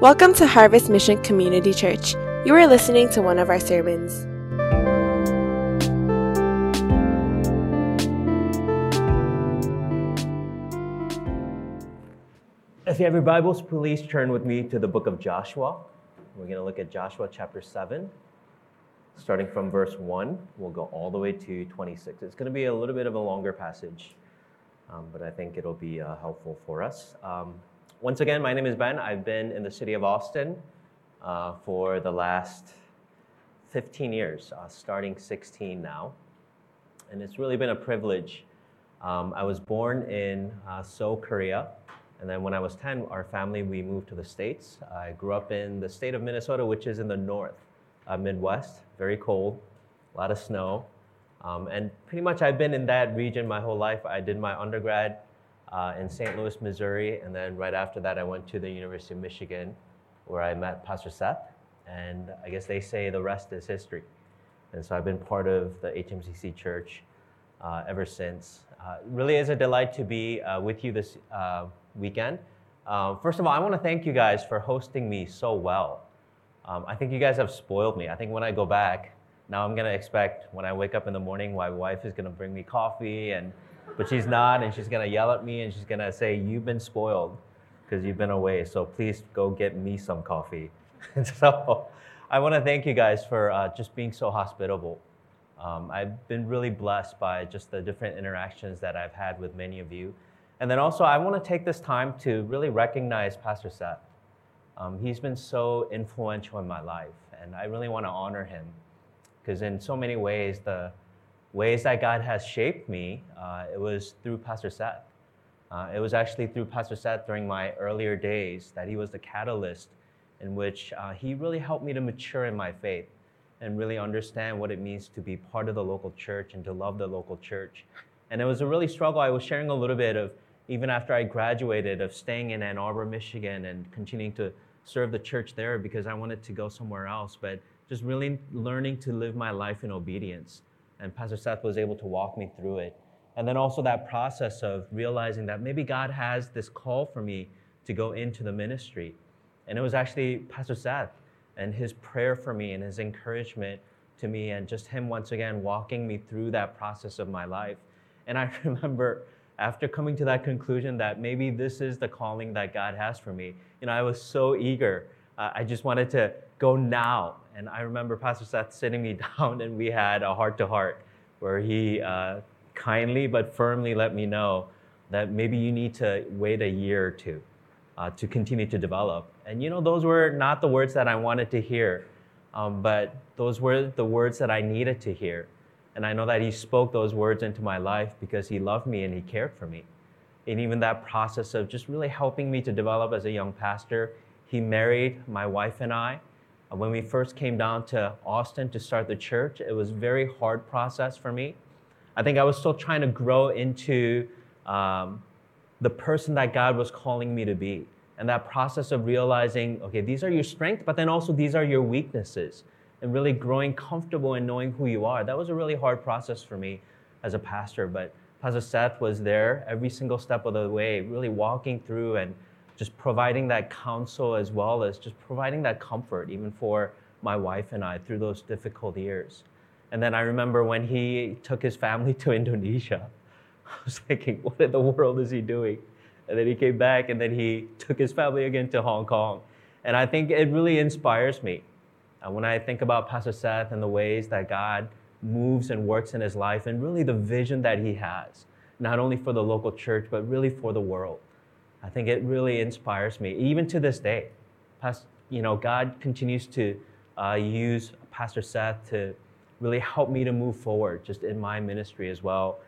Welcome to Harvest Mission Community Church. You are listening to one of our sermons. If you have your Bibles, please turn with me to the book of Joshua. We're going to look at Joshua chapter 7, starting from verse 1. We'll go all the way to 26. It's going to be a little bit of a longer passage, um, but I think it'll be uh, helpful for us. Um, once again, my name is Ben. I've been in the city of Austin uh, for the last 15 years, uh, starting 16 now. And it's really been a privilege. Um, I was born in uh, Seoul, Korea. And then when I was 10, our family, we moved to the States. I grew up in the state of Minnesota, which is in the north, uh, Midwest, very cold, a lot of snow. Um, and pretty much I've been in that region my whole life. I did my undergrad uh, in St. Louis, Missouri. And then right after that, I went to the University of Michigan, where I met Pastor Seth. And I guess they say the rest is history. And so I've been part of the HMCC church uh, ever since. Uh, really is a delight to be uh, with you this uh, weekend. Um, first of all, I want to thank you guys for hosting me so well. Um, I think you guys have spoiled me. I think when I go back, now I'm going to expect when I wake up in the morning, my wife is going to bring me coffee and but she's not, and she's gonna yell at me, and she's gonna say, "You've been spoiled because you've been away. So please go get me some coffee." so I want to thank you guys for uh, just being so hospitable. Um, I've been really blessed by just the different interactions that I've had with many of you. And then also, I want to take this time to really recognize Pastor Seth. Um, he's been so influential in my life, and I really want to honor him because, in so many ways, the ways that God has shaped me, uh, it was through Pastor Seth. Uh, it was actually through Pastor Seth during my earlier days that he was the catalyst in which uh, he really helped me to mature in my faith and really understand what it means to be part of the local church and to love the local church. And it was a really struggle. I was sharing a little bit of, even after I graduated, of staying in Ann Arbor, Michigan and continuing to serve the church there because I wanted to go somewhere else, but just really learning to live my life in obedience and Pastor Seth was able to walk me through it. And then also that process of realizing that maybe God has this call for me to go into the ministry. And it was actually Pastor Seth and his prayer for me and his encouragement to me, and just him once again walking me through that process of my life. And I remember after coming to that conclusion that maybe this is the calling that God has for me, you know, I was so eager. Uh, I just wanted to go now and I remember Pastor Seth sitting me down and we had a heart to heart where he uh, kindly but firmly let me know that maybe you need to wait a year or two uh, to continue to develop. And you know, those were not the words that I wanted to hear, um, but those were the words that I needed to hear. And I know that he spoke those words into my life because he loved me and he cared for me. And even that process of just really helping me to develop as a young pastor, he married my wife and I. When we first came down to Austin to start the church, it was a very hard process for me. I think I was still trying to grow into um, the person that God was calling me to be. And that process of realizing, okay, these are your strengths, but then also these are your weaknesses, and really growing comfortable in knowing who you are. That was a really hard process for me as a pastor, but Pastor Seth was there every single step of the way, really walking through and just providing that counsel as well as just providing that comfort, even for my wife and I through those difficult years. And then I remember when he took his family to Indonesia, I was thinking, what in the world is he doing? And then he came back and then he took his family again to Hong Kong. And I think it really inspires me. And when I think about Pastor Seth and the ways that God moves and works in his life and really the vision that he has, not only for the local church, but really for the world. I think it really inspires me, even to this day. Past, you know, God continues to uh, use Pastor Seth to really help me to move forward, just in my ministry as well.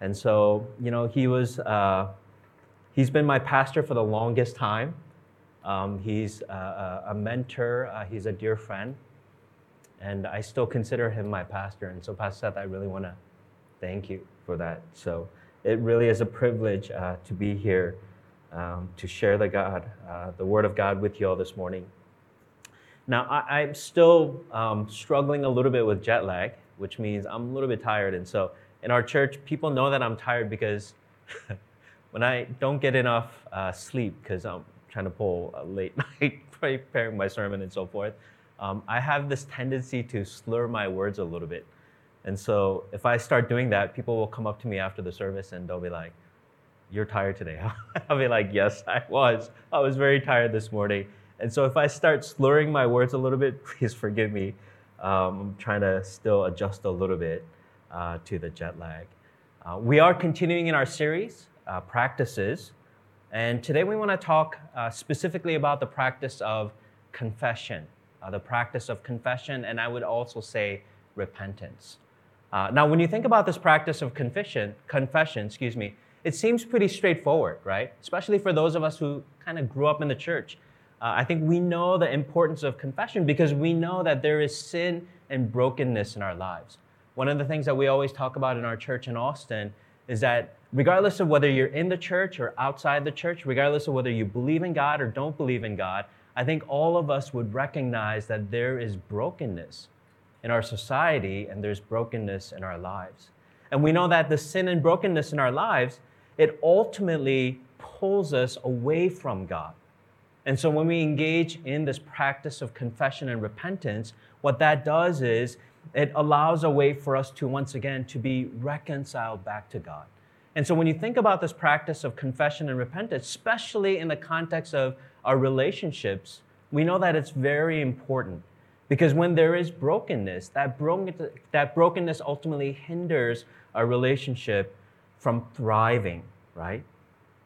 And so, you know, he was, uh, he's been my pastor for the longest time. Um, he's uh, a mentor. Uh, he's a dear friend, and I still consider him my pastor. And so, Pastor Seth, I really want to thank you for that. So, it really is a privilege uh, to be here um, to share the God, uh, the Word of God with you all this morning. Now, I, am still um, struggling a little bit with jet lag, which means I'm a little bit tired. And so, in our church, people know that I'm tired because when I don't get enough uh, sleep, because I'm trying to pull a late night preparing my sermon and so forth, um, I have this tendency to slur my words a little bit. And so if I start doing that, people will come up to me after the service and they'll be like, You're tired today. I'll be like, Yes, I was. I was very tired this morning. And so if I start slurring my words a little bit, please forgive me. Um, I'm trying to still adjust a little bit uh, to the jet lag. Uh, we are continuing in our series, uh, Practices. And today we want to talk uh, specifically about the practice of confession, uh, the practice of confession, and I would also say repentance. Uh, now, when you think about this practice of confession, confession, excuse me, it seems pretty straightforward, right? Especially for those of us who kind of grew up in the church. Uh, I think we know the importance of confession because we know that there is sin and brokenness in our lives. One of the things that we always talk about in our church in Austin is that regardless of whether you're in the church or outside the church, regardless of whether you believe in God or don't believe in God, I think all of us would recognize that there is brokenness in our society and there's brokenness in our lives. And we know that the sin and brokenness in our lives, it ultimately pulls us away from God. And so when we engage in this practice of confession and repentance, what that does is it allows a way for us to once again to be reconciled back to God. And so when you think about this practice of confession and repentance, especially in the context of our relationships, we know that it's very important because when there is brokenness, that, broken, that brokenness ultimately hinders our relationship from thriving, right?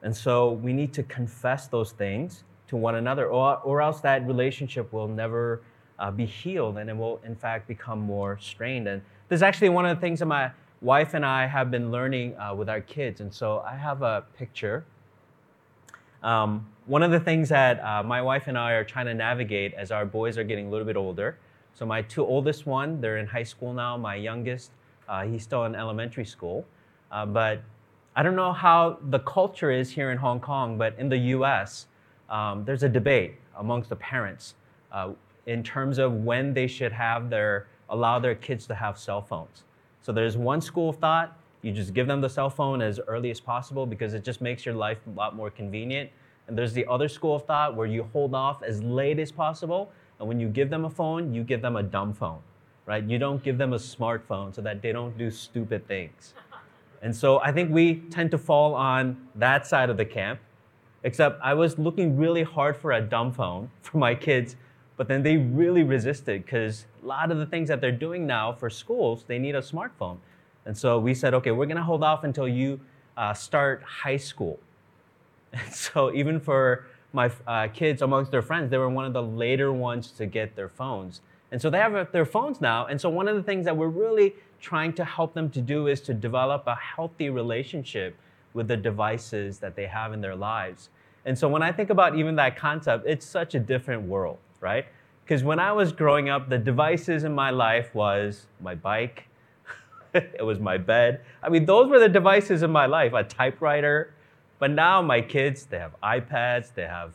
And so we need to confess those things to one another, or, or else that relationship will never uh, be healed and it will, in fact, become more strained. And this is actually one of the things that my wife and I have been learning uh, with our kids. And so I have a picture. Um, one of the things that uh, my wife and I are trying to navigate as our boys are getting a little bit older. So my two oldest one, they're in high school now. My youngest, uh, he's still in elementary school. Uh, but I don't know how the culture is here in Hong Kong, but in the U.S., um, there's a debate amongst the parents uh, in terms of when they should have their allow their kids to have cell phones. So there's one school of thought: you just give them the cell phone as early as possible because it just makes your life a lot more convenient. And there's the other school of thought where you hold off as late as possible. And when you give them a phone, you give them a dumb phone, right? You don't give them a smartphone so that they don't do stupid things. And so I think we tend to fall on that side of the camp. Except I was looking really hard for a dumb phone for my kids, but then they really resisted because a lot of the things that they're doing now for schools, they need a smartphone. And so we said, okay, we're going to hold off until you uh, start high school. And so even for my uh, kids amongst their friends, they were one of the later ones to get their phones. And so they have their phones now. And so one of the things that we're really trying to help them to do is to develop a healthy relationship with the devices that they have in their lives. And so when I think about even that concept, it's such a different world, right? Because when I was growing up, the devices in my life was my bike, it was my bed. I mean, those were the devices in my life, a typewriter, but now my kids, they have iPads, they have,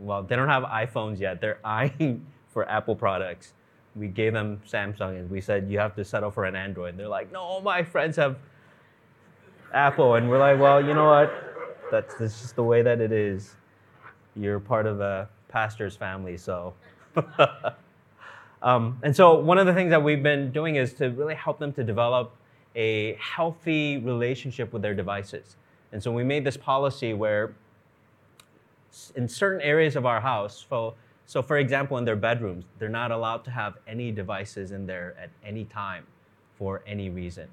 well, they don't have iPhones yet. They're eyeing for Apple products. We gave them Samsung and we said, you have to settle for an Android. They're like, no, my friends have Apple. And we're like, well, you know what? That's, that's just the way that it is. You're part of a pastor's family, so. um, and so, one of the things that we've been doing is to really help them to develop a healthy relationship with their devices. And so we made this policy where in certain areas of our house, so, so for example, in their bedrooms, they're not allowed to have any devices in there at any time for any reason.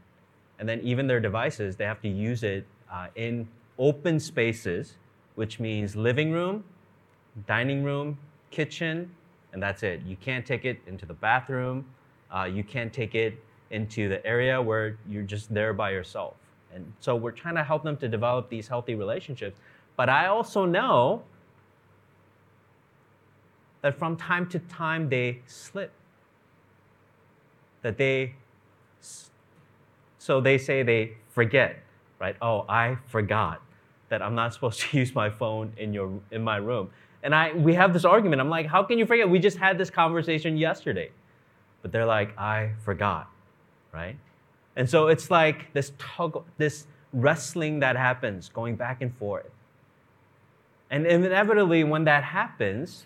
And then even their devices, they have to use it uh, in open spaces, which means living room, dining room, kitchen, and that's it. You can't take it into the bathroom. Uh, you can't take it into the area where you're just there by yourself. And so we're trying to help them to develop these healthy relationships. But I also know that from time to time they slip. That they, so they say they forget, right? Oh, I forgot that I'm not supposed to use my phone in, your, in my room. And I, we have this argument. I'm like, how can you forget? We just had this conversation yesterday. But they're like, I forgot, right? And so it's like this tug, this wrestling that happens, going back and forth. And inevitably, when that happens,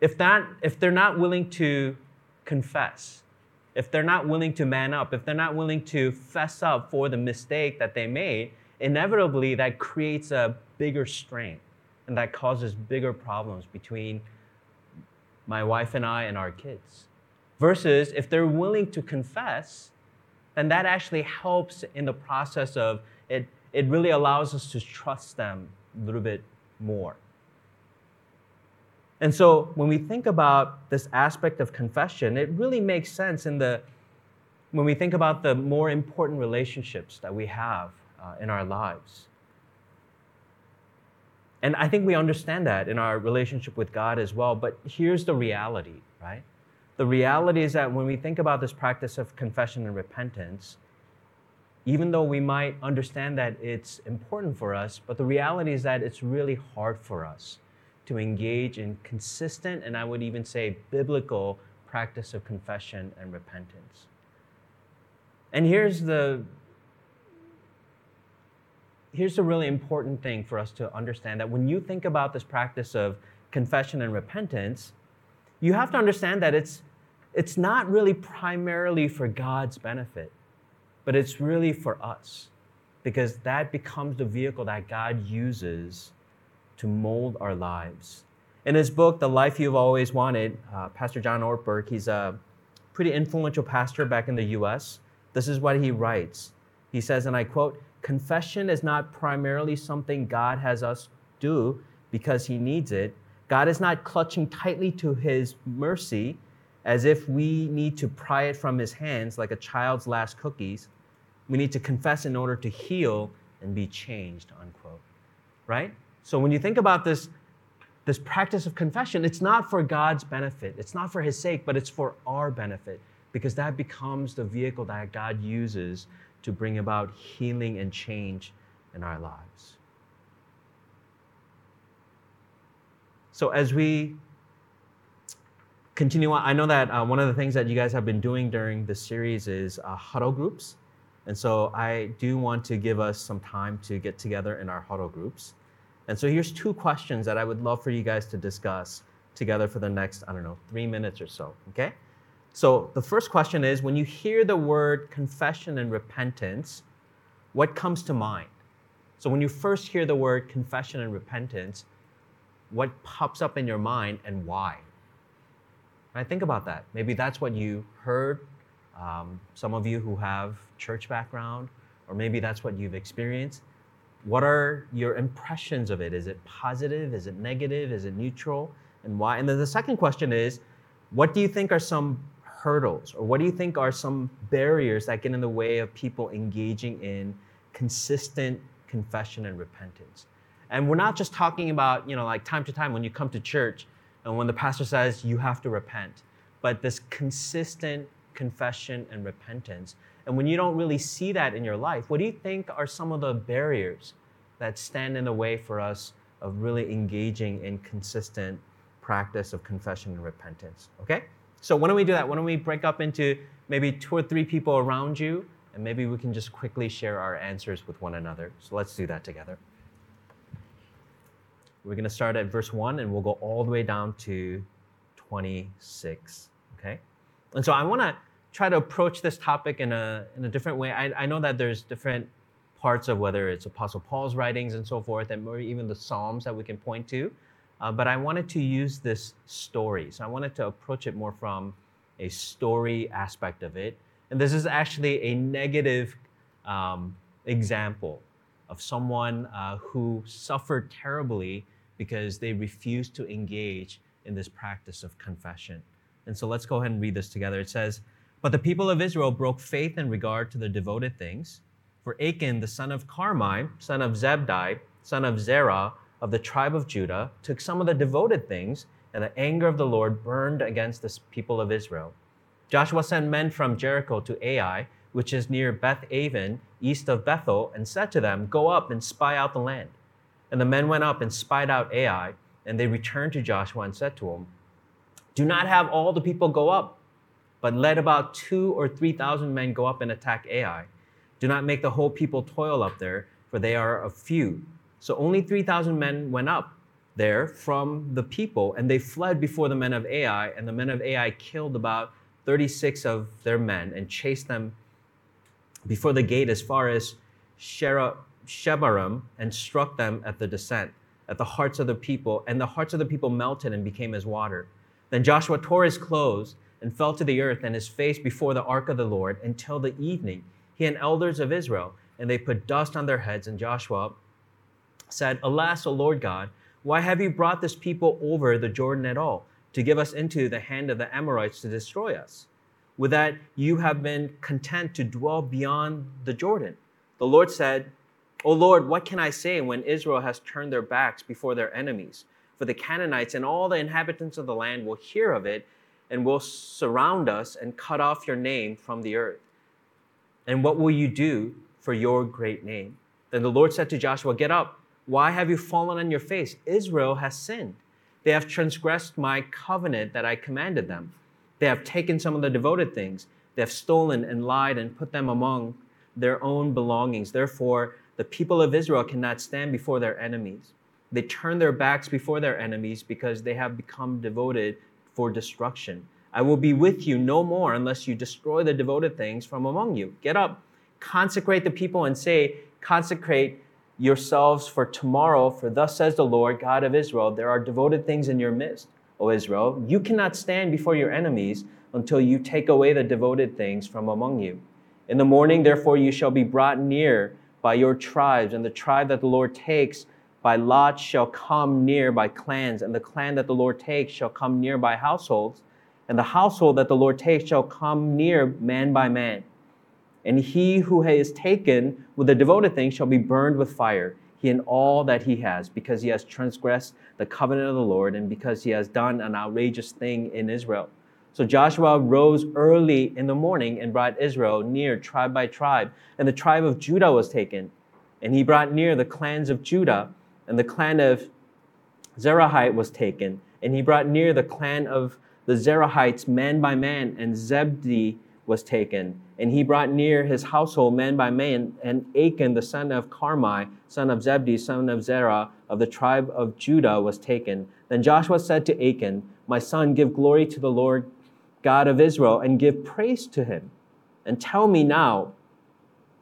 if, that, if they're not willing to confess, if they're not willing to man up, if they're not willing to fess up for the mistake that they made, inevitably that creates a bigger strain and that causes bigger problems between my wife and I and our kids. Versus if they're willing to confess, then that actually helps in the process of it, it really allows us to trust them a little bit more. And so when we think about this aspect of confession, it really makes sense in the when we think about the more important relationships that we have uh, in our lives. And I think we understand that in our relationship with God as well. But here's the reality, right? The reality is that when we think about this practice of confession and repentance, even though we might understand that it's important for us, but the reality is that it's really hard for us to engage in consistent and I would even say biblical practice of confession and repentance. And here's the here's a really important thing for us to understand that when you think about this practice of confession and repentance, you have to understand that it's, it's not really primarily for God's benefit, but it's really for us because that becomes the vehicle that God uses to mold our lives. In his book, The Life You've Always Wanted, uh, Pastor John Ortberg, he's a pretty influential pastor back in the US. This is what he writes. He says, and I quote, confession is not primarily something God has us do because he needs it. God is not clutching tightly to his mercy as if we need to pry it from his hands like a child's last cookies. We need to confess in order to heal and be changed, unquote. Right? So when you think about this, this practice of confession, it's not for God's benefit, it's not for his sake, but it's for our benefit because that becomes the vehicle that God uses to bring about healing and change in our lives. So, as we continue on, I know that uh, one of the things that you guys have been doing during this series is uh, huddle groups. And so, I do want to give us some time to get together in our huddle groups. And so, here's two questions that I would love for you guys to discuss together for the next, I don't know, three minutes or so, okay? So the first question is when you hear the word confession and repentance, what comes to mind? So when you first hear the word confession and repentance, what pops up in your mind and why? Right, think about that. Maybe that's what you heard. Um, some of you who have church background, or maybe that's what you've experienced. What are your impressions of it? Is it positive? Is it negative? Is it neutral? And why? And then the second question is, what do you think are some hurdles or what do you think are some barriers that get in the way of people engaging in consistent confession and repentance and we're not just talking about you know like time to time when you come to church and when the pastor says you have to repent but this consistent confession and repentance and when you don't really see that in your life what do you think are some of the barriers that stand in the way for us of really engaging in consistent practice of confession and repentance okay so why don't we do that? Why don't we break up into maybe two or three people around you, and maybe we can just quickly share our answers with one another. So let's do that together. We're going to start at verse 1 and we'll go all the way down to 26. Okay? And so I want to try to approach this topic in a, in a different way. I, I know that there's different parts of whether it's Apostle Paul's writings and so forth, and maybe even the Psalms that we can point to. Uh, but I wanted to use this story. So I wanted to approach it more from a story aspect of it. And this is actually a negative um, example of someone uh, who suffered terribly because they refused to engage in this practice of confession. And so let's go ahead and read this together. It says, But the people of Israel broke faith in regard to the devoted things. For Achan, the son of Carmi, son of Zebdi, son of Zerah, of the tribe of Judah took some of the devoted things, and the anger of the Lord burned against the people of Israel. Joshua sent men from Jericho to Ai, which is near Beth Aven, east of Bethel, and said to them, Go up and spy out the land. And the men went up and spied out Ai, and they returned to Joshua and said to him, Do not have all the people go up, but let about two or three thousand men go up and attack Ai. Do not make the whole people toil up there, for they are a few So only 3,000 men went up there from the people, and they fled before the men of Ai, and the men of Ai killed about 36 of their men and chased them before the gate as far as Shebarim and struck them at the descent, at the hearts of the people, and the hearts of the people melted and became as water. Then Joshua tore his clothes and fell to the earth and his face before the ark of the Lord until the evening, he and elders of Israel, and they put dust on their heads. And Joshua said, Alas, O Lord God, why have you brought this people over the Jordan at all, to give us into the hand of the Amorites to destroy us? With that, you have been content to dwell beyond the Jordan. The Lord said, O Lord, what can I say when Israel has turned their backs before their enemies? For the Canaanites and all the inhabitants of the land will hear of it and will surround us and cut off your name from the earth. And what will you do for your great name? Then the Lord said to Joshua, Get up. Why have you fallen on your face? Israel has sinned. They have transgressed my covenant that I commanded them. They have taken some of the devoted things. They have stolen and lied and put them among their own belongings. Therefore, the people of Israel cannot stand before their enemies. They turn their backs before their enemies because they have become devoted for destruction. I will be with you no more unless you destroy the devoted things from among you. Get up, consecrate the people, and say, Consecrate yourselves for tomorrow, for thus says the Lord, God of Israel, there are devoted things in your midst, O Israel. You cannot stand before your enemies until you take away the devoted things from among you. In the morning, therefore, you shall be brought near by your tribes, and the tribe that the Lord takes by lot shall come near by clans, and the clan that the Lord takes shall come near by households, and the household that the Lord takes shall come near man by man. And he who is taken with the devoted thing shall be burned with fire, he and all that he has, because he has transgressed the covenant of the Lord, and because he has done an outrageous thing in Israel. So Joshua rose early in the morning and brought Israel near tribe by tribe, and the tribe of Judah was taken. And he brought near the clans of Judah and the clan of Zerahite was taken, and he brought near the clan of the Zerahites man by man, and Zebdi was taken. And he brought near his household man by man, and Achan, the son of Carmi, son of Zebdi, son of Zerah, of the tribe of Judah, was taken. Then Joshua said to Achan, My son, give glory to the Lord God of Israel, and give praise to him. And tell me now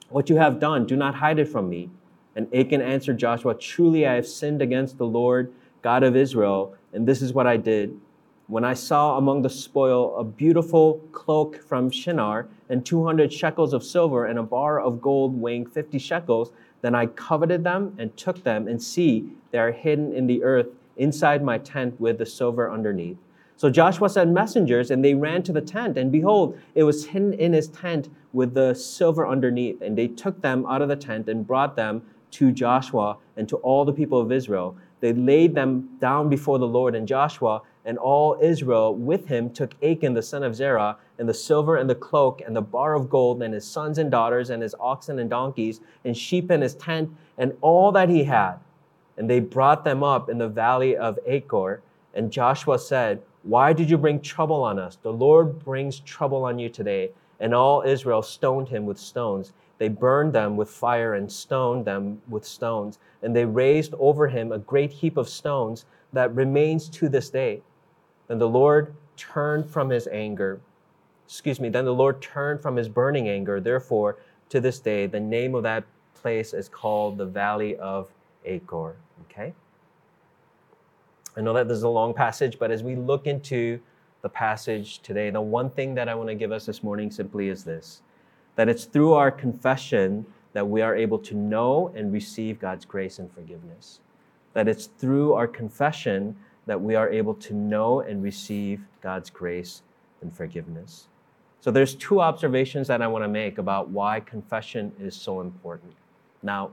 what you have done. Do not hide it from me. And Achan answered Joshua, Truly I have sinned against the Lord God of Israel, and this is what I did. When I saw among the spoil a beautiful cloak from Shinar, and 200 shekels of silver, and a bar of gold weighing 50 shekels, then I coveted them and took them, and see, they are hidden in the earth inside my tent with the silver underneath. So Joshua sent messengers, and they ran to the tent, and behold, it was hidden in his tent with the silver underneath. And they took them out of the tent and brought them to Joshua and to all the people of Israel. They laid them down before the Lord, and Joshua and all Israel with him took Achan the son of Zerah, and the silver and the cloak, and the bar of gold, and his sons and daughters, and his oxen and donkeys, and sheep and his tent, and all that he had. And they brought them up in the valley of Achor. And Joshua said, Why did you bring trouble on us? The Lord brings trouble on you today. And all Israel stoned him with stones. They burned them with fire and stoned them with stones. And they raised over him a great heap of stones that remains to this day. Then the Lord turned from his anger. Excuse me, then the Lord turned from his burning anger. Therefore, to this day, the name of that place is called the Valley of Achor. Okay? I know that this is a long passage, but as we look into the passage today, the one thing that I want to give us this morning simply is this that it's through our confession that we are able to know and receive God's grace and forgiveness. That it's through our confession that we are able to know and receive God's grace and forgiveness. So there's two observations that I want to make about why confession is so important. Now,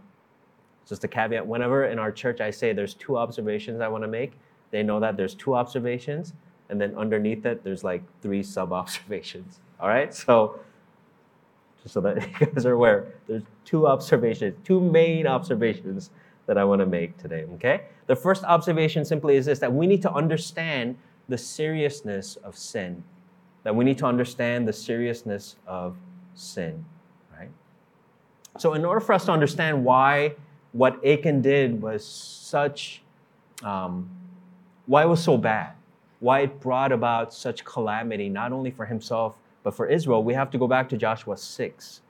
just a caveat, whenever in our church I say there's two observations I want to make, they know that there's two observations, and then underneath it, there's like three sub observations. All right? So just so that you guys are aware. There's two observations, two main observations that I want to make today, okay? The first observation simply is this that we need to understand the seriousness of sin. That we need to understand the seriousness of sin, right? So, in order for us to understand why what Achan did was such, um, why it was so bad, why it brought about such calamity, not only for himself, but for Israel, we have to go back to Joshua 6.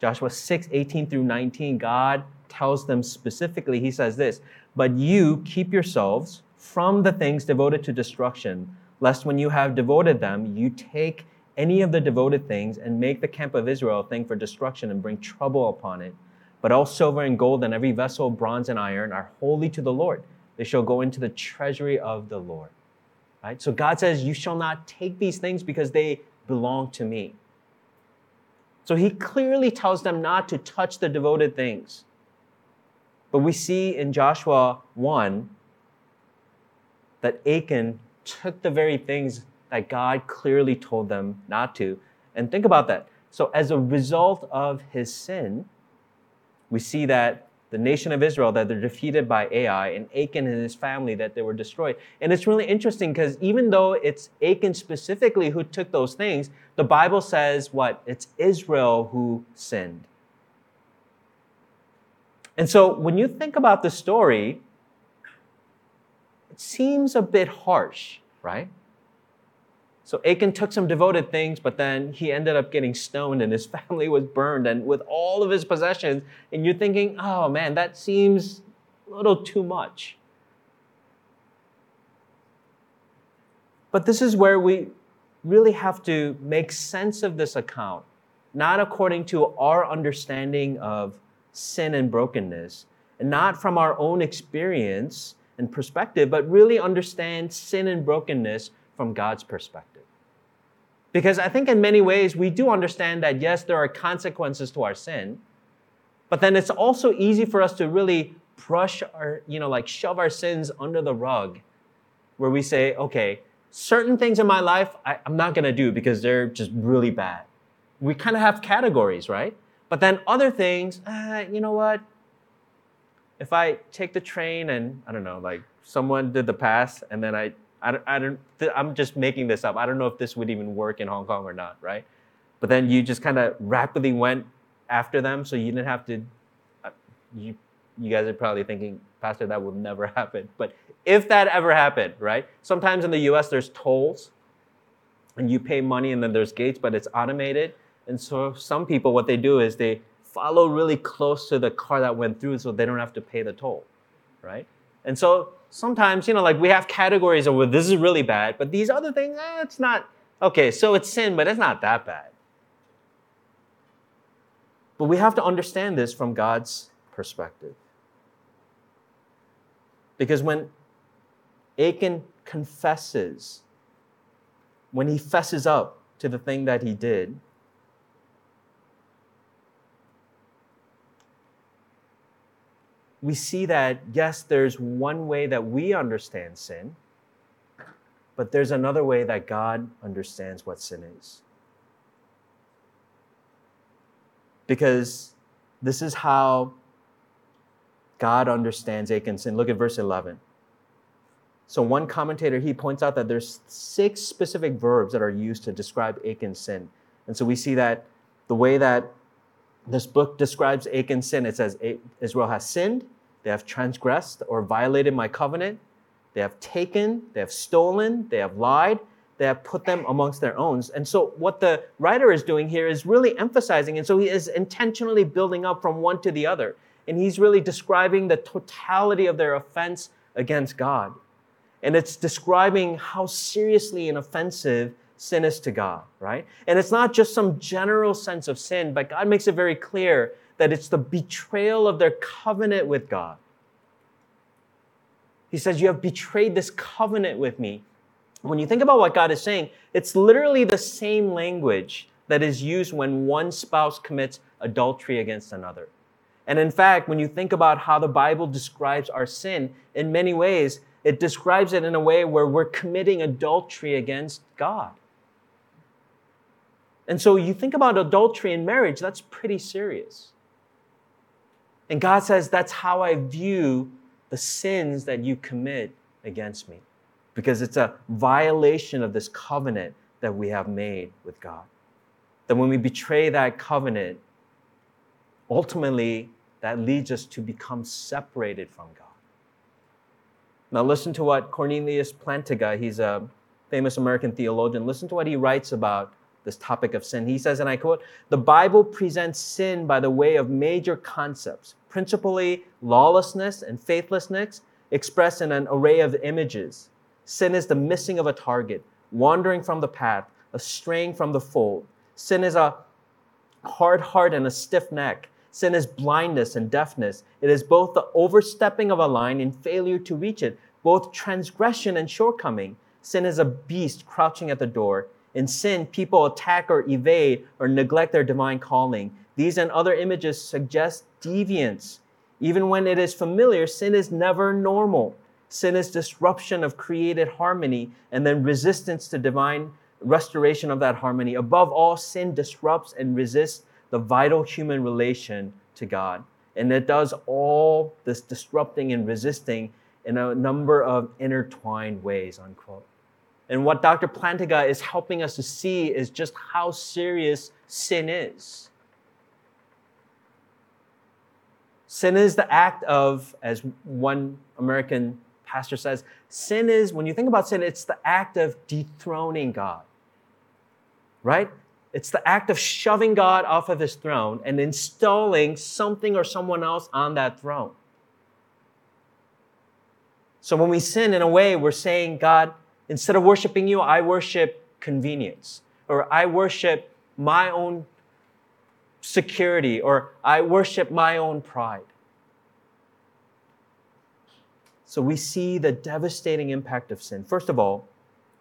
Joshua 6, 18 through 19, God tells them specifically, He says this, But you keep yourselves from the things devoted to destruction, lest when you have devoted them, you take any of the devoted things and make the camp of Israel a thing for destruction and bring trouble upon it. But all silver and gold and every vessel, of bronze and iron, are holy to the Lord. They shall go into the treasury of the Lord. Right? So God says, You shall not take these things because they belong to me. So he clearly tells them not to touch the devoted things. But we see in Joshua 1 that Achan took the very things that God clearly told them not to. And think about that. So, as a result of his sin, we see that the nation of Israel, that they're defeated by Ai, and Achan and his family, that they were destroyed. And it's really interesting because even though it's Achan specifically who took those things, the Bible says what? It's Israel who sinned. And so when you think about the story, it seems a bit harsh, right? So Achan took some devoted things, but then he ended up getting stoned and his family was burned and with all of his possessions. And you're thinking, oh man, that seems a little too much. But this is where we really have to make sense of this account, not according to our understanding of sin and brokenness, and not from our own experience and perspective, but really understand sin and brokenness from God's perspective. Because I think in many ways we do understand that yes, there are consequences to our sin, but then it's also easy for us to really brush our, you know, like shove our sins under the rug, where we say, okay, certain things in my life I, am not gonna do because they're just really bad. We kind of have categories, right? But then other things, uh, you know what? If I take the train and I don't know, like someone did the pass and then I I I don't I'm just making this up. I don't know if this would even work in Hong Kong or not, right? But then you just kind of rapidly went after them, so you didn't have to. Uh, you you guys are probably thinking, Pastor, that will never happen. But if that ever happened, right? Sometimes in the U.S. there's tolls, and you pay money, and then there's gates, but it's automated. And so some people, what they do is they follow really close to the car that went through, so they don't have to pay the toll, right? And so sometimes, you know, like we have categories of, well, this is really bad, but these other things, eh, it's not, okay, so it's sin, but it's not that bad. But we have to understand this from God's perspective. Because when Achan confesses, when he fesses up to the thing that he did, we see that, yes, there's one way that we understand sin, but there's another way that God understands what sin is. Because this is how God understands Achan's sin. Look at verse 11. So one commentator he points out that there's six specific verbs that are used to describe Achan's sin. And so we see that the way that this book describes Achan's sin, it says Israel has sinned, they have transgressed or violated my covenant. They have taken, they have stolen, they have lied, they have put them amongst their own. And so, what the writer is doing here is really emphasizing, and so he is intentionally building up from one to the other. And he's really describing the totality of their offense against God. And it's describing how seriously and offensive sin is to God, right? And it's not just some general sense of sin, but God makes it very clear that it's the betrayal of their covenant with God. He says, You have betrayed this covenant with me. When you think about what God is saying, it's literally the same language that is used when one spouse commits adultery against another. And in fact, when you think about how the Bible describes our sin, in many ways, it describes it in a way where we're committing adultery against God. And so you think about adultery in marriage, that's pretty serious. And God says, That's how I view the sins that you commit against me, because it's a violation of this covenant that we have made with God. That when we betray that covenant, ultimately, that leads us to become separated from God. Now, listen to what Cornelius Plantinga, he's a famous American theologian, listen to what he writes about this topic of sin. He says, and I quote, the Bible presents sin by the way of major concepts, principally lawlessness and faithlessness, expressed in an array of images. Sin is the missing of a target, wandering from the path, a straying from the fold. Sin is a hard heart and a stiff neck. Sin is blindness and deafness. It is both the overstepping of a line and failure to reach it, both transgression and shortcoming. Sin is a beast crouching at the door. In sin, people attack or evade or neglect their divine calling. These and other images suggest deviance. Even when it is familiar, sin is never normal. Sin is disruption of created harmony and then resistance to divine restoration of that harmony. Above all, sin disrupts and resists the vital human relation to God. And it does all this disrupting and resisting in a number of intertwined ways, unquote. And what Dr. Plantinga is helping us to see is just how serious sin is. Sin is the act of, as one American pastor says, sin is, when you think about sin, it's the act of dethroning God. Right? It's the act of shoving God off of his throne and installing something or someone else on that throne. So when we sin, in a way, we're saying, God, Instead of worshiping you, I worship convenience, or I worship my own security, or I worship my own pride. So we see the devastating impact of sin. First of all,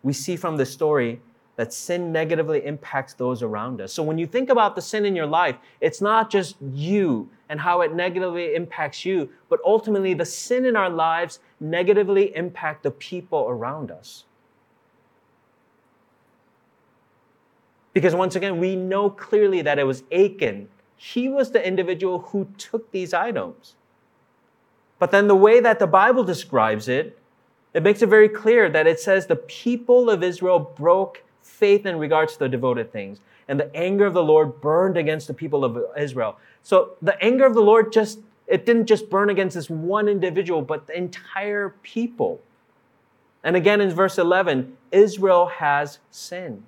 we see from the story that sin negatively impacts those around us. So when you think about the sin in your life, it's not just you and how it negatively impacts you, but ultimately the sin in our lives negatively impact the people around us. Because once again, we know clearly that it was Achan. He was the individual who took these items. But then the way that the Bible describes it, it makes it very clear that it says the people of Israel broke faith in regards to the devoted things. And the anger of the Lord burned against the people of Israel. So the anger of the Lord just, it didn't just burn against this one individual, but the entire people. And again in verse 11, Israel has sinned.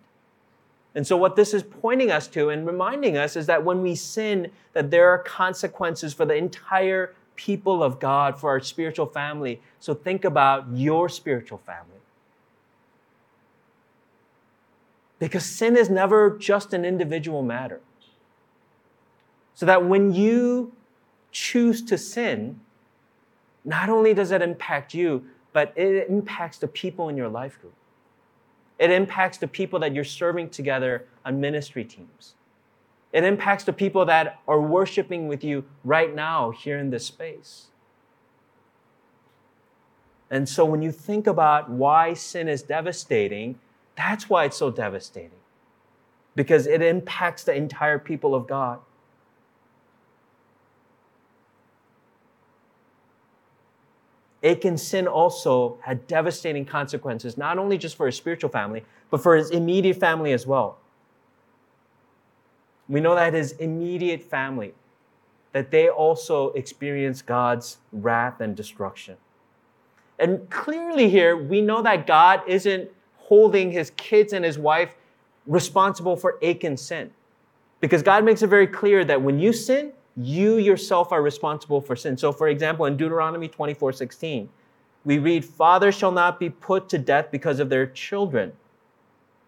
And so what this is pointing us to and reminding us is that when we sin, that there are consequences for the entire people of God, for our spiritual family. So think about your spiritual family. Because sin is never just an individual matter. So that when you choose to sin, not only does it impact you, but it impacts the people in your life group. It impacts the people that you're serving together on ministry teams. It impacts the people that are worshiping with you right now here in this space. And so when you think about why sin is devastating, that's why it's so devastating. Because it impacts the entire people of God. Achan's sin also had devastating consequences, not only just for his spiritual family, but for his immediate family as well. We know that his immediate family, that they also experienced God's wrath and destruction. And clearly here, we know that God isn't holding his kids and his wife responsible for Achan's sin. Because God makes it very clear that when you sin, you yourself are responsible for sin. So, for example, in Deuteronomy 24 16, we read, Fathers shall not be put to death because of their children,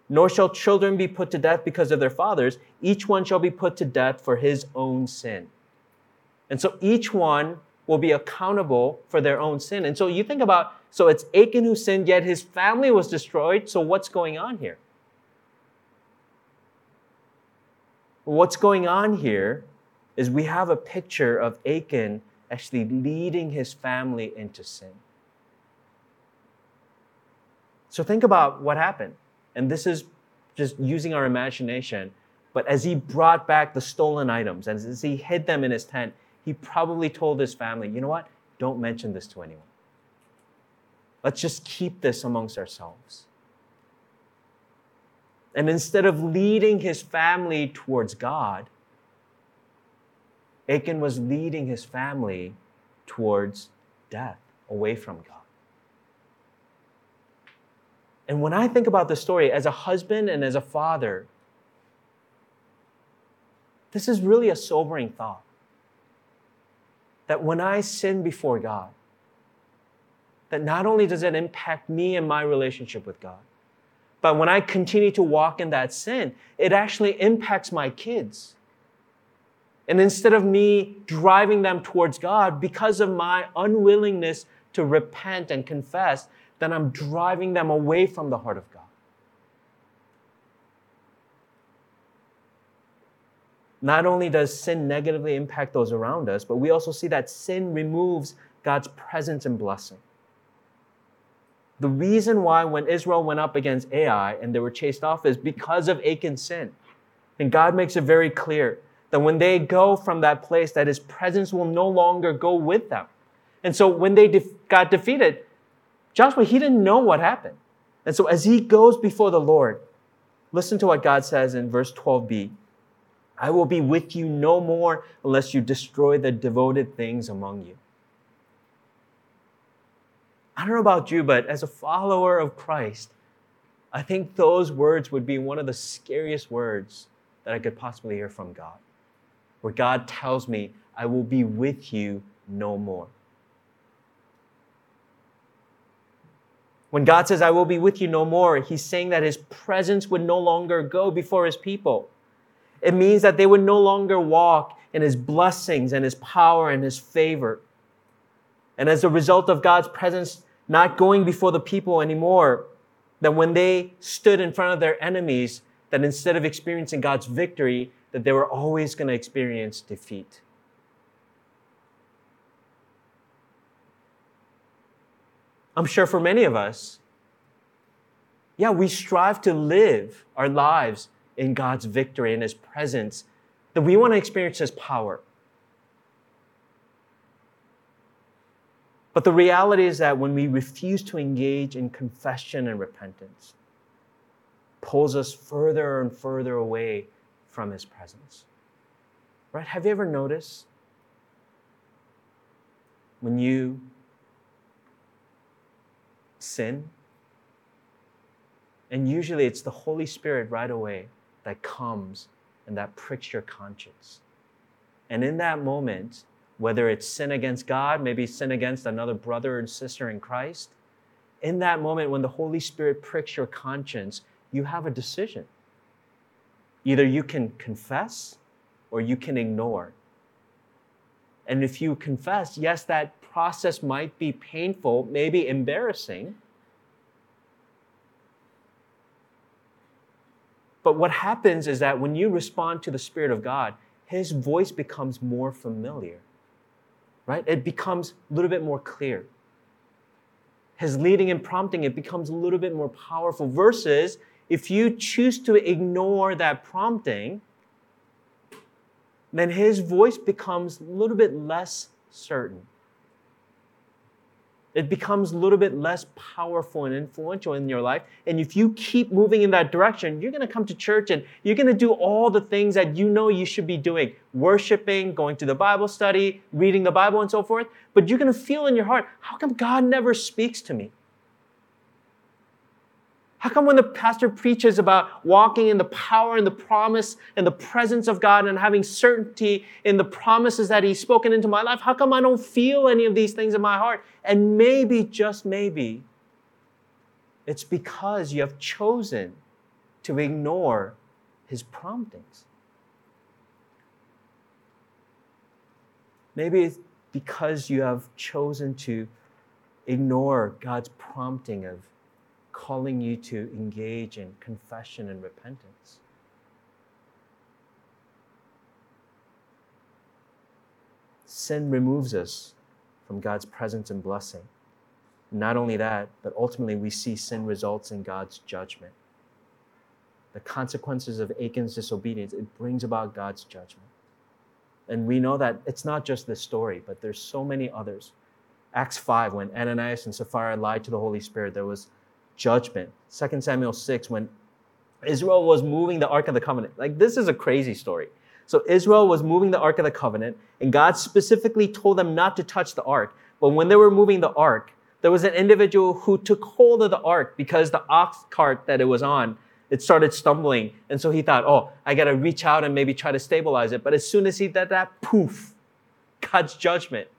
nor shall children be put to death because of their fathers. Each one shall be put to death for his own sin. And so each one will be accountable for their own sin. And so you think about, so it's Achan who sinned, yet his family was destroyed. So what's going on here? What's going on here is we have a picture of Achan actually leading his family into sin. So think about what happened. And this is just using our imagination. But as he brought back the stolen items, and as he hid them in his tent, he probably told his family, you know what? Don't mention this to anyone. Let's just keep this amongst ourselves. And instead of leading his family towards God, Achan was leading his family towards death, away from God. And when I think about the story as a husband and as a father, this is really a sobering thought. That when I sin before God, that not only does it impact me and my relationship with God, but when I continue to walk in that sin, it actually impacts my kids. And instead of me driving them towards God because of my unwillingness to repent and confess, then I'm driving them away from the heart of God. Not only does sin negatively impact those around us, but we also see that sin removes God's presence and blessing. The reason why when Israel went up against Ai and they were chased off is because of Achan's sin. And God makes it very clear that when they go from that place, that his presence will no longer go with them. And so when they def- got defeated, Joshua, he didn't know what happened. And so as he goes before the Lord, listen to what God says in verse 12b. I will be with you no more unless you destroy the devoted things among you. I don't know about you, but as a follower of Christ, I think those words would be one of the scariest words that I could possibly hear from God, where God tells me, I will be with you no more. When God says, I will be with you no more, He's saying that His presence would no longer go before His people. It means that they would no longer walk in His blessings and His power and His favor. And as a result of God's presence not going before the people anymore, that when they stood in front of their enemies, that instead of experiencing God's victory, that they were always going to experience defeat. I'm sure for many of us, yeah, we strive to live our lives in God's victory and His presence, that we want to experience His power. But the reality is that when we refuse to engage in confession and repentance, pulls us further and further away from his presence. Right? Have you ever noticed when you sin? And usually it's the Holy Spirit right away that comes and that pricks your conscience. And in that moment, whether it's sin against God, maybe sin against another brother and sister in Christ, in that moment when the Holy Spirit pricks your conscience, you have a decision. Either you can confess or you can ignore. And if you confess, yes, that process might be painful, maybe embarrassing. But what happens is that when you respond to the Spirit of God, His voice becomes more familiar right? It becomes a little bit more clear. His leading and prompting, it becomes a little bit more powerful. Versus if you choose to ignore that prompting, then his voice becomes a little bit less certain it becomes a little bit less powerful and influential in your life. And if you keep moving in that direction, you're going to come to church and you're going to do all the things that you know you should be doing worshiping, going to the Bible study, reading the Bible, and so forth. But you're going to feel in your heart, how come God never speaks to me? How come when the pastor preaches about walking in the power and the promise and the presence of God and having certainty in the promises that He's spoken into my life, how come I don't feel any of these things in my heart? And maybe, just maybe, it's because you have chosen to ignore His promptings. Maybe it's because you have chosen to ignore God's prompting of calling you to engage in confession and repentance. Sin removes us from God's presence and blessing. Not only that, but ultimately we see sin results in God's judgment. The consequences of Achan's disobedience, it brings about God's judgment. And we know that it's not just this story, but there's so many others. Acts 5, when Ananias and Sapphira lied to the Holy Spirit, there was judgment. 2 Samuel 6, when Israel was moving the Ark of the Covenant. Like, this is a crazy story. So Israel was moving the Ark of the Covenant, and God specifically told them not to touch the Ark. But when they were moving the Ark, there was an individual who took hold of the Ark because the ox cart that it was on, it started stumbling. And so he thought, oh, I got to reach out and maybe try to stabilize it. But as soon as he did that, poof, God's judgment.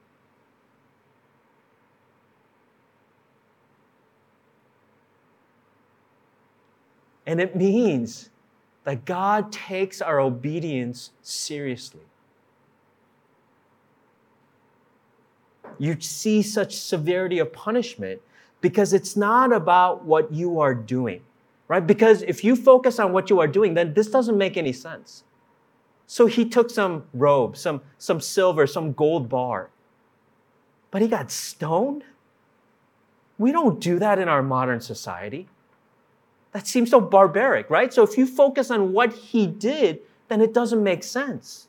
And it means that God takes our obedience seriously. You see such severity of punishment because it's not about what you are doing, right? Because if you focus on what you are doing, then this doesn't make any sense. So he took some robe, some, some silver, some gold bar, but he got stoned? We don't do that in our modern society. That seems so barbaric, right? So if you focus on what he did, then it doesn't make sense.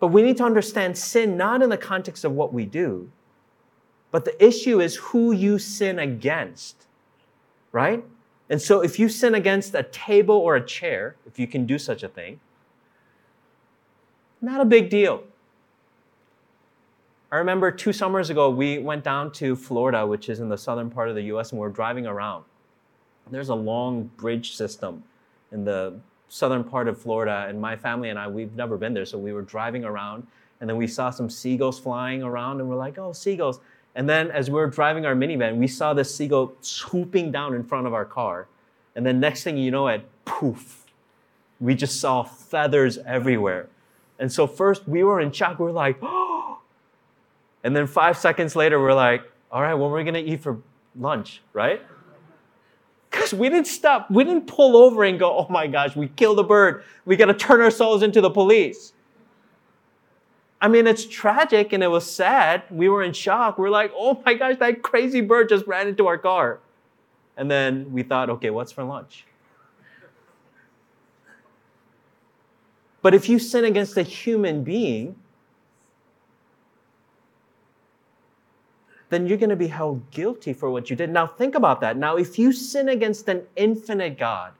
But we need to understand sin not in the context of what we do, but the issue is who you sin against, right? And so if you sin against a table or a chair, if you can do such a thing, not a big deal. I remember two summers ago, we went down to Florida, which is in the southern part of the US, and we are driving around. There's a long bridge system in the southern part of Florida, and my family and I, we've never been there, so we were driving around, and then we saw some seagulls flying around, and we're like, oh, seagulls. And then as we were driving our minivan, we saw this seagull swooping down in front of our car. And then next thing you know, it poof, we just saw feathers everywhere. And so first we were in shock. We were like, oh, and then five seconds later, we're like, all right, what are we going to eat for lunch, right? Because we didn't stop. We didn't pull over and go, oh my gosh, we killed a bird. We got to turn ourselves into the police. I mean, it's tragic and it was sad. We were in shock. We're like, oh my gosh, that crazy bird just ran into our car. And then we thought, okay, what's for lunch? But if you sin against a human being, then you're going to be held guilty for what you did. Now, think about that. Now, if you sin against an infinite God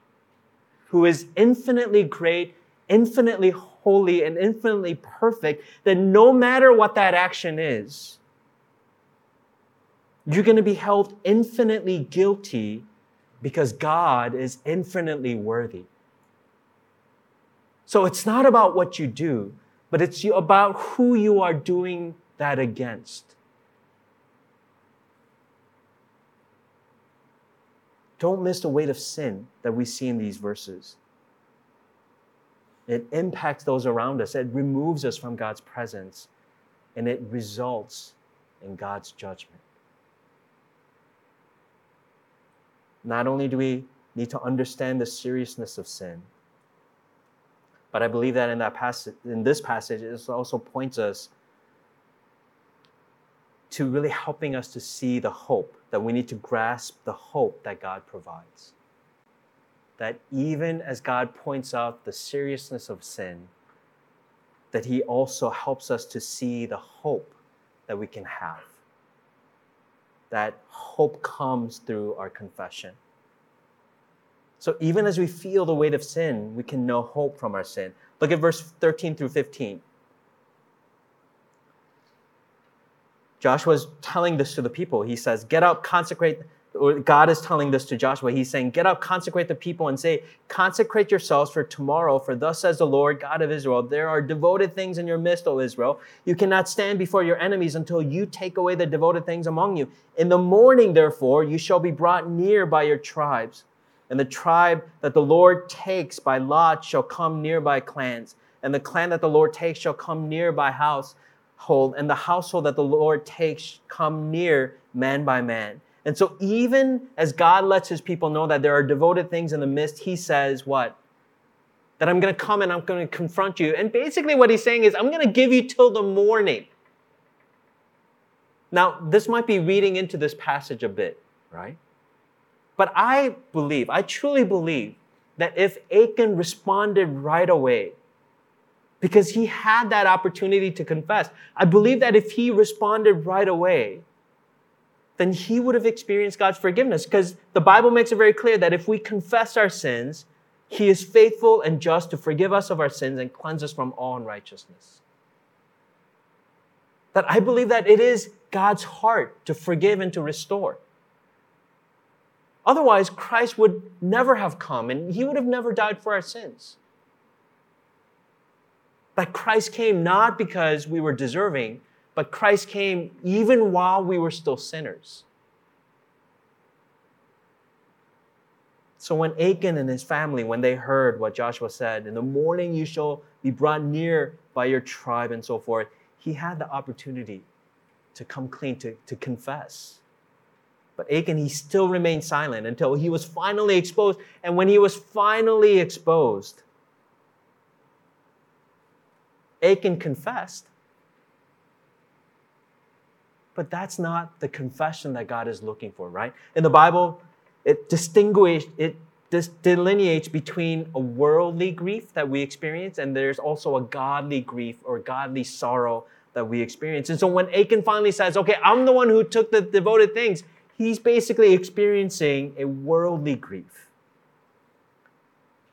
who is infinitely great, infinitely holy, and infinitely perfect, then no matter what that action is, you're going to be held infinitely guilty because God is infinitely worthy. So it's not about what you do, but it's about who you are doing that against. Don't miss the weight of sin that we see in these verses. It impacts those around us, it removes us from God's presence, and it results in God's judgment. Not only do we need to understand the seriousness of sin, but I believe that in that passage, in this passage, it also points us to really helping us to see the hope that we need to grasp the hope that God provides. That even as God points out the seriousness of sin, that He also helps us to see the hope that we can have. That hope comes through our confession. So even as we feel the weight of sin, we can know hope from our sin. Look at verse 13 through 15. Joshua is telling this to the people. He says, Get up, consecrate. God is telling this to Joshua. He's saying, Get up, consecrate the people, and say, Consecrate yourselves for tomorrow, for thus says the Lord God of Israel, There are devoted things in your midst, O Israel. You cannot stand before your enemies until you take away the devoted things among you. In the morning, therefore, you shall be brought near by your tribes. And the tribe that the Lord takes by lot shall come near by clans. And the clan that the Lord takes shall come near by house household and the household that the Lord takes come near man by man. And so, even as God lets his people know that there are devoted things in the midst, he says, What? That I'm going to come and I'm going to confront you. And basically, what he's saying is, I'm going to give you till the morning. Now, this might be reading into this passage a bit, right? But I believe, I truly believe, that if Achan responded right away, because he had that opportunity to confess. I believe that if he responded right away, then he would have experienced God's forgiveness because the Bible makes it very clear that if we confess our sins, He is faithful and just to forgive us of our sins and cleanse us from all unrighteousness. That I believe that it is God's heart to forgive and to restore. Otherwise, Christ would never have come and he would have never died for our sins. That Christ came not because we were deserving, but Christ came even while we were still sinners. So when Achan and his family, when they heard what Joshua said, in the morning you shall be brought near by your tribe and so forth, he had the opportunity to come clean, to, to confess. But Achan, he still remained silent until he was finally exposed. And when he was finally exposed, Achan confessed. But that's not the confession that God is looking for, right? In the Bible, it distinguishes, it delineates between a worldly grief that we experience and there's also a godly grief or godly sorrow that we experience. And so when Achan finally says, okay, I'm the one who took the devoted things, he's basically experiencing a worldly grief.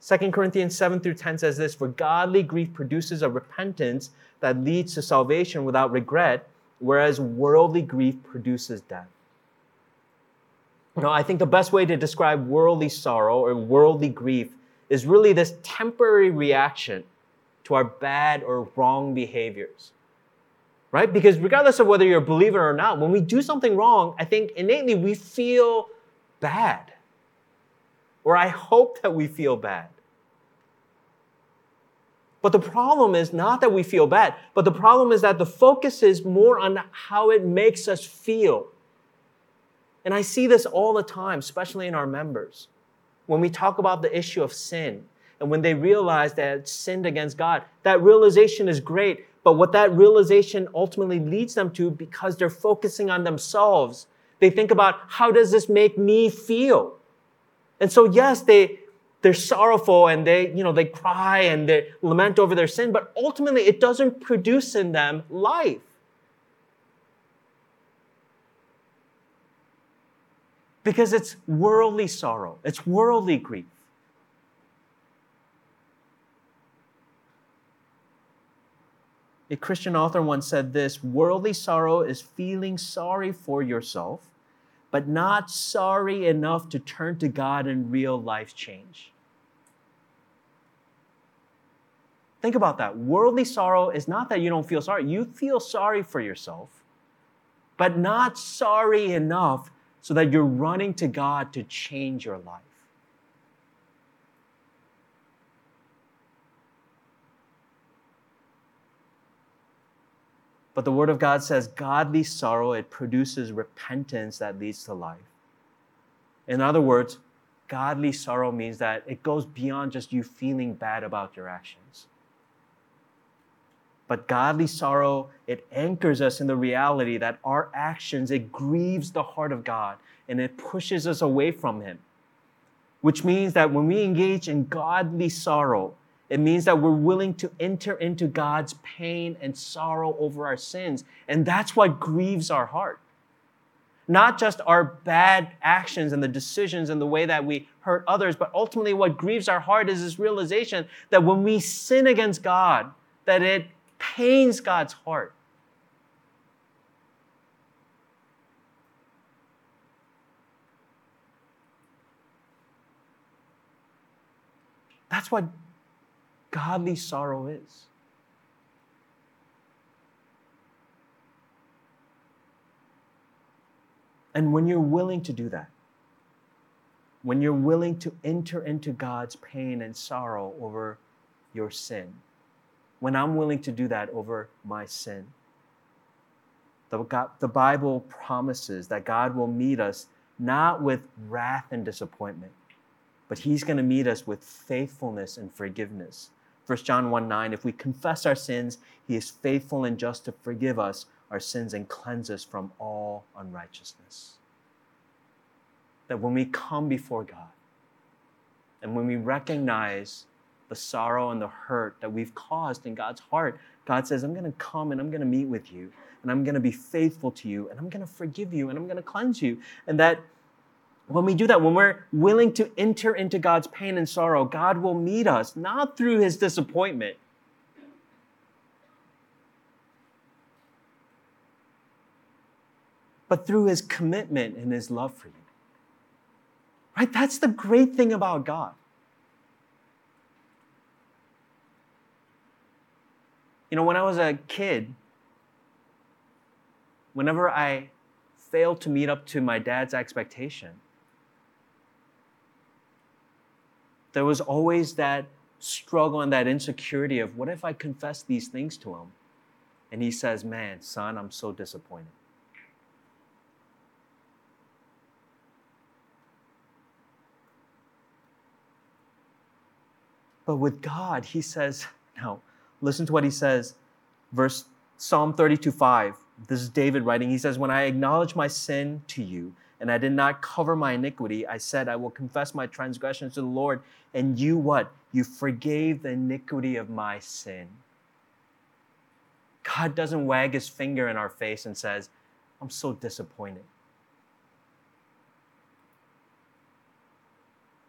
2 Corinthians 7 through 10 says this For godly grief produces a repentance that leads to salvation without regret, whereas worldly grief produces death. Know, I think the best way to describe worldly sorrow or worldly grief is really this temporary reaction to our bad or wrong behaviors. Right? Because regardless of whether you're a believer or not, when we do something wrong, I think innately we feel bad. Or I hope that we feel bad. But the problem is not that we feel bad, but the problem is that the focus is more on how it makes us feel and I see this all the time, especially in our members. When we talk about the issue of sin and when they realize that sinned against God, that realization is great. But what that realization ultimately leads them to, because they're focusing on themselves, they think about how does this make me feel? And so, yes, they, they're sorrowful and they, you know, they cry and they lament over their sin, but ultimately it doesn't produce in them life. because it's worldly sorrow, it's worldly grief. A Christian author once said this worldly sorrow is feeling sorry for yourself, but not sorry enough to turn to God in real life change. Think about that. Worldly sorrow is not that you don't feel sorry, you feel sorry for yourself, but not sorry enough so that you're running to God to change your life. But the Word of God says godly sorrow, it produces repentance that leads to life. In other words, godly sorrow means that it goes beyond just you feeling bad about your actions. But godly sorrow, it anchors us in the reality that our actions, it grieves the heart of God and it pushes us away from Him. Which means that when we engage in godly sorrow, it means that we're willing to enter into God's pain and sorrow over our sins. And that's what grieves our heart. Not just our bad actions and the decisions and the way that we hurt others, but ultimately what grieves our heart is this realization that when we sin against God, that it pains God's heart. That's what godly sorrow is. And when you're willing to do that, when you're willing to enter into God's pain and sorrow over your sin, when I'm willing to do that over my sin. The, God, the Bible promises that God will meet us not with wrath and disappointment, but He's going to meet us with faithfulness and forgiveness. 1 John 1 9, if we confess our sins, He is faithful and just to forgive us our sins and cleanse us from all unrighteousness. That when we come before God and when we recognize the sorrow and the hurt that we've caused in God's heart, God says, I'm going to come and I'm going to meet with you and I'm going to be faithful to you and I'm going to forgive you and I'm going to cleanse you. And that When we do that, when we're willing to enter into God's pain and sorrow, God will meet us, not through his disappointment, but through his commitment and his love for you. Right? That's the great thing about God. You know, when I was a kid, whenever I failed to meet up to my dad's expectation, there was always that struggle and that insecurity of what if I confess these things to him? And he says, Man, son, I'm so disappointed. But with God, he says, no, listen to what he says. Verse Psalm 32 5. This is David writing. He says, When I acknowledge my sin to you, and I did not cover my iniquity, I said, I will confess my transgressions to the Lord. And you what? You forgave the iniquity of my sin. God doesn't wag his finger in our face and says, I'm so disappointed.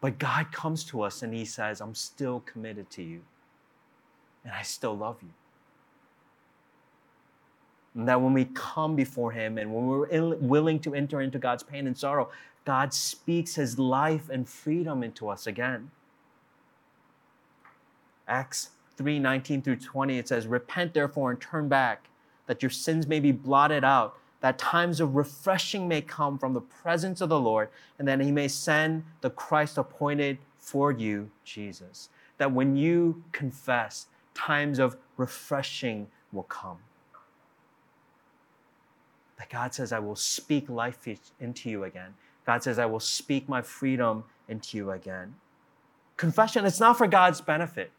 But God comes to us and He says, I'm still committed to you, and I still love you. And that when we come before Him and when we're willing to enter into God's pain and sorrow, God speaks His life and freedom into us again. Acts 3 19 through 20, it says, Repent therefore and turn back, that your sins may be blotted out that times of refreshing may come from the presence of the Lord, and that He may send the Christ appointed for you, Jesus. That when you confess, times of refreshing will come. God says, I will speak life into you again. God says, I will speak my freedom into you again. Confession, it's not for God's benefit.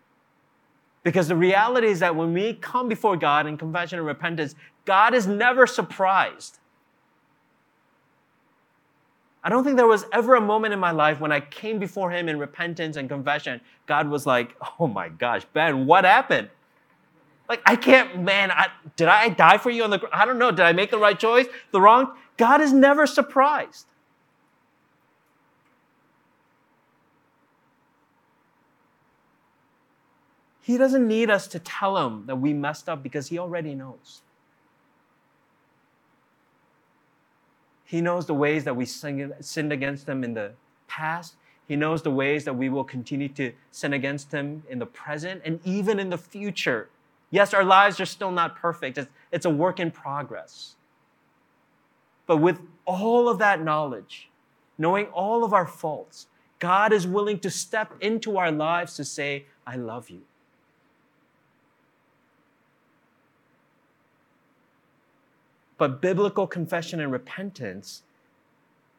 Because the reality is that when we come before God in confession and repentance, God is never surprised. I don't think there was ever a moment in my life when I came before Him in repentance and confession, God was like, oh my gosh, Ben, what happened? Like, I can't, man, I, did I die for you on the, I don't know, did I make the right choice? The wrong? God is never surprised. He doesn't need us to tell him that we messed up because he already knows. He knows the ways that we sinned against him in the past. He knows the ways that we will continue to sin against him in the present and even in the future. Yes, our lives are still not perfect, it's, it's a work in progress. But with all of that knowledge, knowing all of our faults, God is willing to step into our lives to say, I love you. But biblical confession and repentance,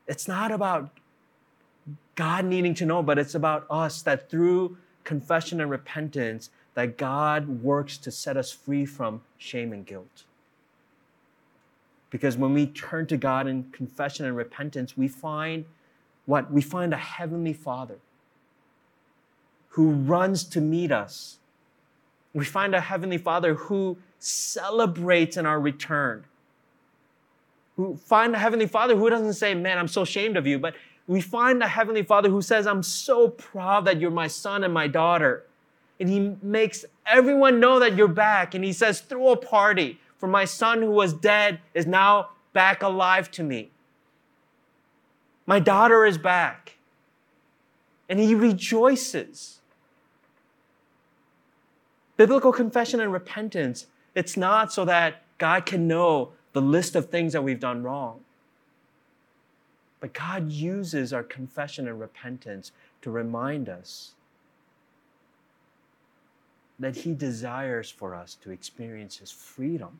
it's not about God needing to know, but it's about us that through confession and repentance, that God works to set us free from shame and guilt. Because when we turn to God in confession and repentance, we find what? We find a heavenly Father who runs to meet us. We find a heavenly Father who celebrates in our return who find a Heavenly Father who doesn't say, Man, I'm so ashamed of you, but we find a Heavenly Father who says, I'm so proud that you're my son and my daughter. And He makes everyone know that you're back. And He says, Throw a party, for my son who was dead is now back alive to me. My daughter is back. And He rejoices. Biblical confession and repentance, it's not so that God can know the list of things that we've done wrong. But God uses our confession and repentance to remind us that He desires for us to experience His freedom,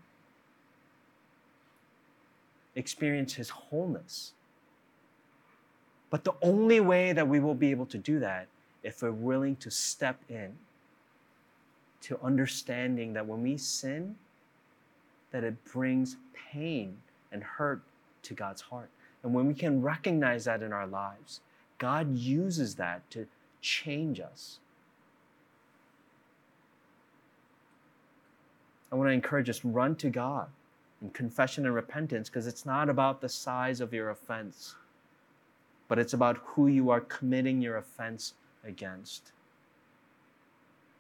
experience His wholeness. But the only way that we will be able to do that if we're willing to step in to understanding that when we sin, that it brings pain and hurt to God's heart. And when we can recognize that in our lives, God uses that to change us. I want to encourage us run to God in confession and repentance because it's not about the size of your offense. but it's about who you are committing your offense against.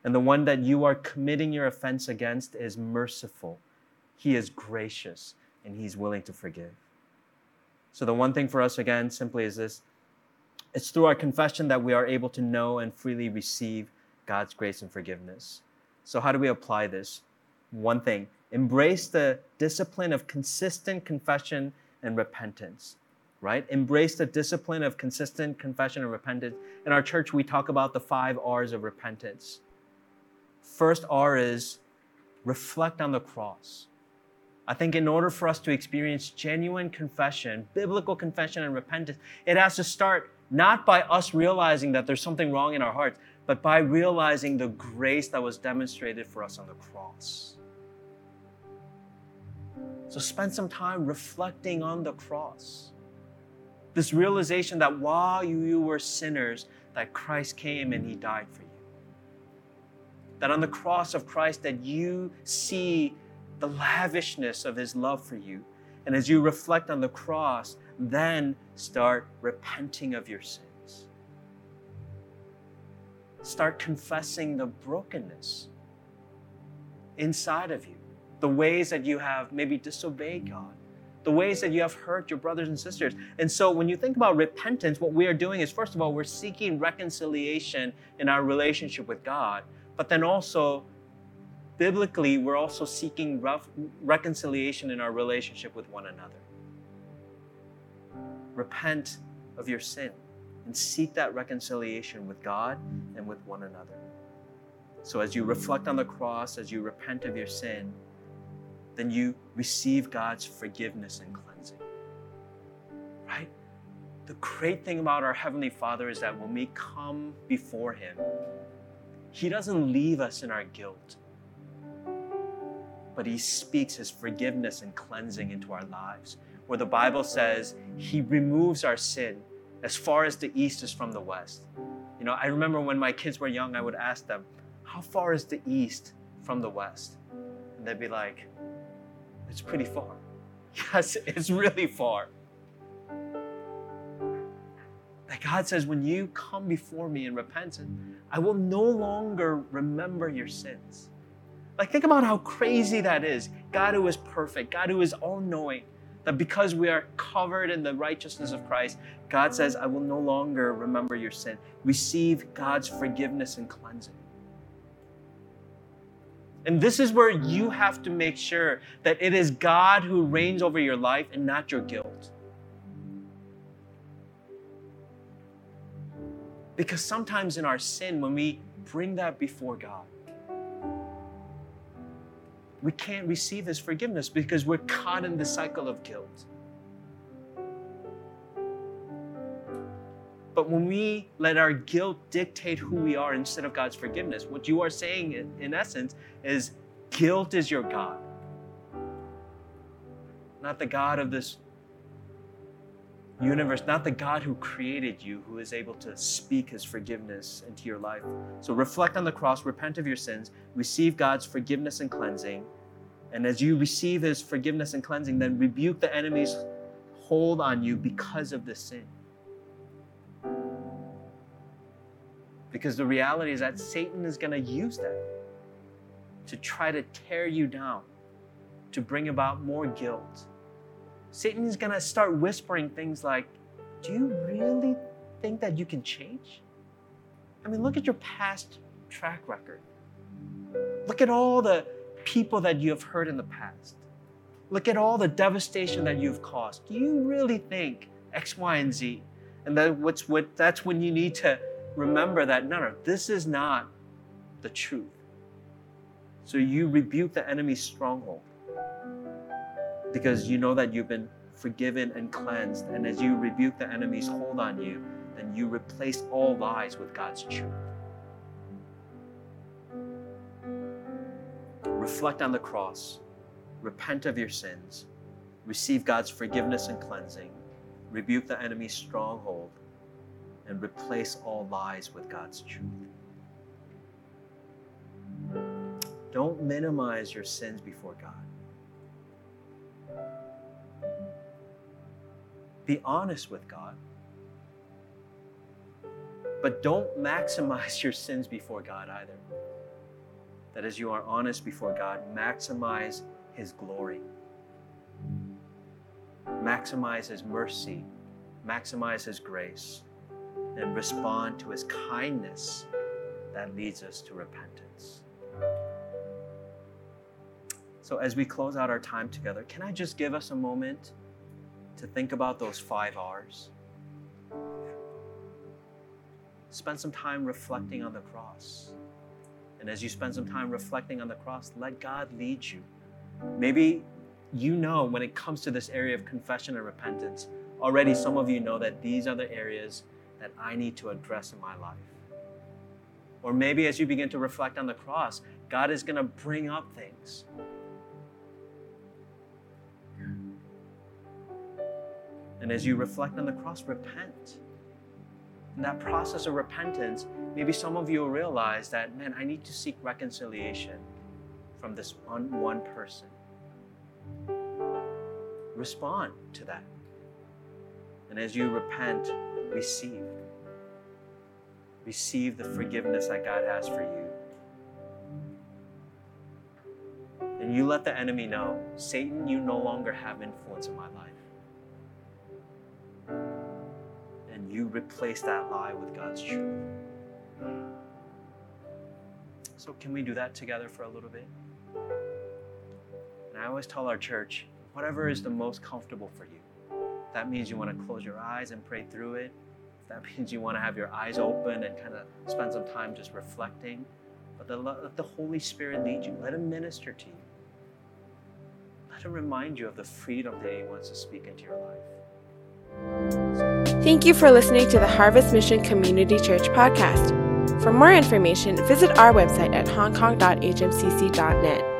And the one that you are committing your offense against is merciful. He is gracious and he's willing to forgive. So, the one thing for us, again, simply is this it's through our confession that we are able to know and freely receive God's grace and forgiveness. So, how do we apply this? One thing embrace the discipline of consistent confession and repentance right? Embrace the discipline of consistent confession and repentance. In our church, we talk about the five R's of repentance. First R is reflect on the cross. I think in order for us to experience genuine confession, biblical confession and repentance, it has to start not by us realizing that there's something wrong in our hearts, but by realizing the grace that was demonstrated for us on the cross. So spend some time reflecting on the cross. This realization that while you, were sinners, that Christ came and he died for you. That on the cross of Christ that you see the lavishness of his love for you. And as you reflect on the cross, then start repenting of your sins. Start confessing the brokenness inside of you, the ways that you have maybe disobeyed God the ways that you have hurt your brothers and sisters. And so when you think about repentance, what we are doing is, first of all, we're seeking reconciliation in our relationship with God, but then also, biblically, we're also seeking reconciliation in our relationship with one another. Repent of your sin and seek that reconciliation with God and with one another. So, as you reflect on the cross, as you repent of your sin, then you receive God's forgiveness and cleansing. Right? The great thing about our Heavenly Father is that when we come before Him, He doesn't leave us in our guilt, but He speaks His forgiveness and cleansing into our lives. Where the Bible says He removes our sin as far as the east is from the west. You know, I remember when my kids were young, I would ask them, How far is the east from the west? And they'd be like, it's pretty far. Yes, it's really far. That God says, when you come before me in repentance, I will no longer remember your sins. Like, think about how crazy that is. God, who is perfect, God, who is all knowing, that because we are covered in the righteousness of Christ, God says, I will no longer remember your sin. Receive God's forgiveness and cleansing. And this is where you have to make sure that it is God who reigns over your life and not your guilt. Because sometimes in our sin, when we bring that before God, we can't receive His forgiveness because we're caught in the cycle of guilt. But when we let our guilt dictate who we are instead of God's forgiveness, what you are saying in, in essence is guilt is your God. Not the God of this universe, not the God who created you, who is able to speak his forgiveness into your life. So reflect on the cross, repent of your sins, receive God's forgiveness and cleansing. And as you receive his forgiveness and cleansing, then rebuke the enemy's hold on you because of the sin. Because the reality is that Satan is going to use that to try to tear you down, to bring about more guilt. Satan is going to start whispering things like, Do you really think that you can change? I mean, look at your past track record. Look at all the people that you have hurt in the past. Look at all the devastation that you've caused. Do you really think X, Y, and Z? And what that's when you need to remember that no, no, this is not the truth. So you rebuke the enemy's stronghold because you know that you've been forgiven and cleansed. And as you rebuke the enemy's hold on you, then you replace all lies with God's truth. Reflect on the cross, repent of your sins, receive God's forgiveness and cleansing, rebuke the enemy's stronghold and replace all lies with God's truth. Don't minimize your sins before God. Be honest with God. But don't maximize your sins before God either. That as you are honest before God, maximize His glory, maximize His mercy, maximize His grace, and respond to His kindness that leads us to repentance. So, as we close out our time together, can I just give us a moment to think about those five R's? spend some time reflecting on the cross. And as you spend some time reflecting on the cross, let God lead you. Maybe you know when it comes to this area of confession and repentance, already some of you know that these are the areas that I need to address in my life. Or maybe as you begin to reflect on the cross, God is going to bring up things. And as you reflect on the cross, repent in that process of repentance, maybe some of you will realize that, man, I need to seek reconciliation from this one, one person. Respond to that. And as you repent, receive. Receive the forgiveness that God has for you. And you let the enemy know Satan, you no longer have influence in my life. And you replace that lie with God's truth. So, can we do that together for a little bit? And I always tell our church whatever is the most comfortable for you. That means you want to close your eyes and pray through it. That means you want to have your eyes open and kind of spend some time just reflecting. But the, let the Holy Spirit lead you. Let Him minister to you. Let Him remind you of the freedom that He wants to speak into your life. Thank you for listening to the Harvest Mission Community Church podcast. For more information, visit our website at hongkong.hmcc.net.